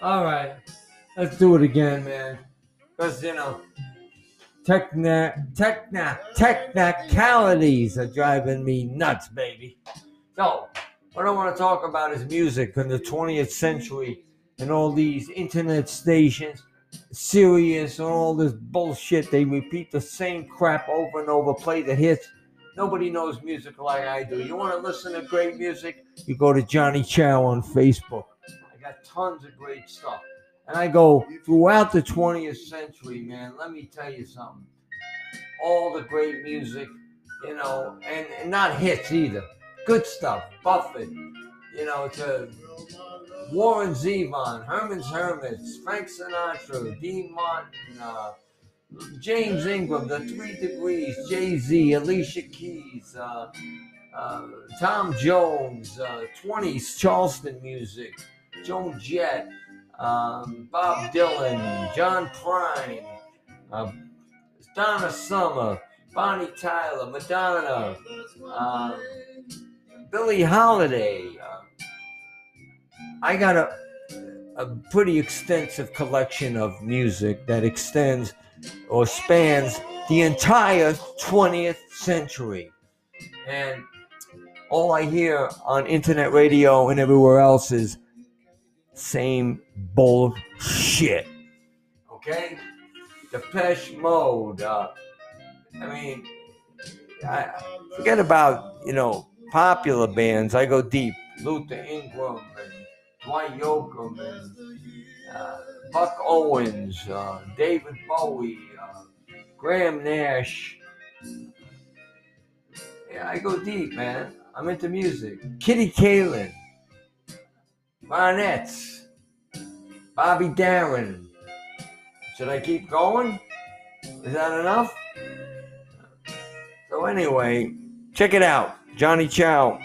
All right, let's do it again, man. Because you know, techna, techna, technicalities are driving me nuts, baby. So, what I want to talk about is music in the 20th century and all these internet stations, Sirius, and all this bullshit. They repeat the same crap over and over, play the hits. Nobody knows music like I do. You want to listen to great music? You go to Johnny Chow on Facebook. Got tons of great stuff. And I go throughout the 20th century, man. Let me tell you something. All the great music, you know, and, and not hits either. Good stuff. Buffett, you know, to Warren Zevon, Herman's Hermits, Frank Sinatra, Dean Martin, uh, James Ingram, The Three Degrees, Jay Z, Alicia Keys, uh, uh, Tom Jones, uh, 20s Charleston music, Joan Jett, um, Bob Dylan, John Prine, uh, Donna Summer, Bonnie Tyler, Madonna, uh, Billie Holiday. Uh, I got a, a pretty extensive collection of music that extends or spans the entire 20th century. And all I hear on internet radio and everywhere else is same bullshit. Okay? Depeche Mode. Uh, I mean, I, forget about, you know, popular bands. I go deep. Luther Ingram and Dwight Yoakam and uh, Buck Owens, uh, David Bowie, uh, Graham Nash. Yeah, I go deep, man. I'm into music. Kitty Kallen, Ronettes, Bobby Darin. Should I keep going? Is that enough? So anyway, check it out. Johnny Chow.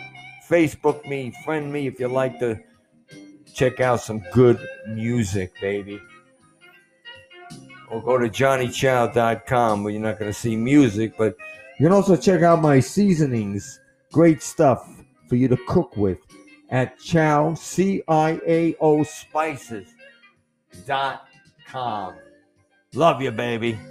Facebook me, friend me if you like to check out some good music, baby. Or go to johnnychow.com where you're not going to see music, but you can also check out my seasonings. Great stuff for you to cook with at chow, C-I-A-O spices dot com. Love you, baby.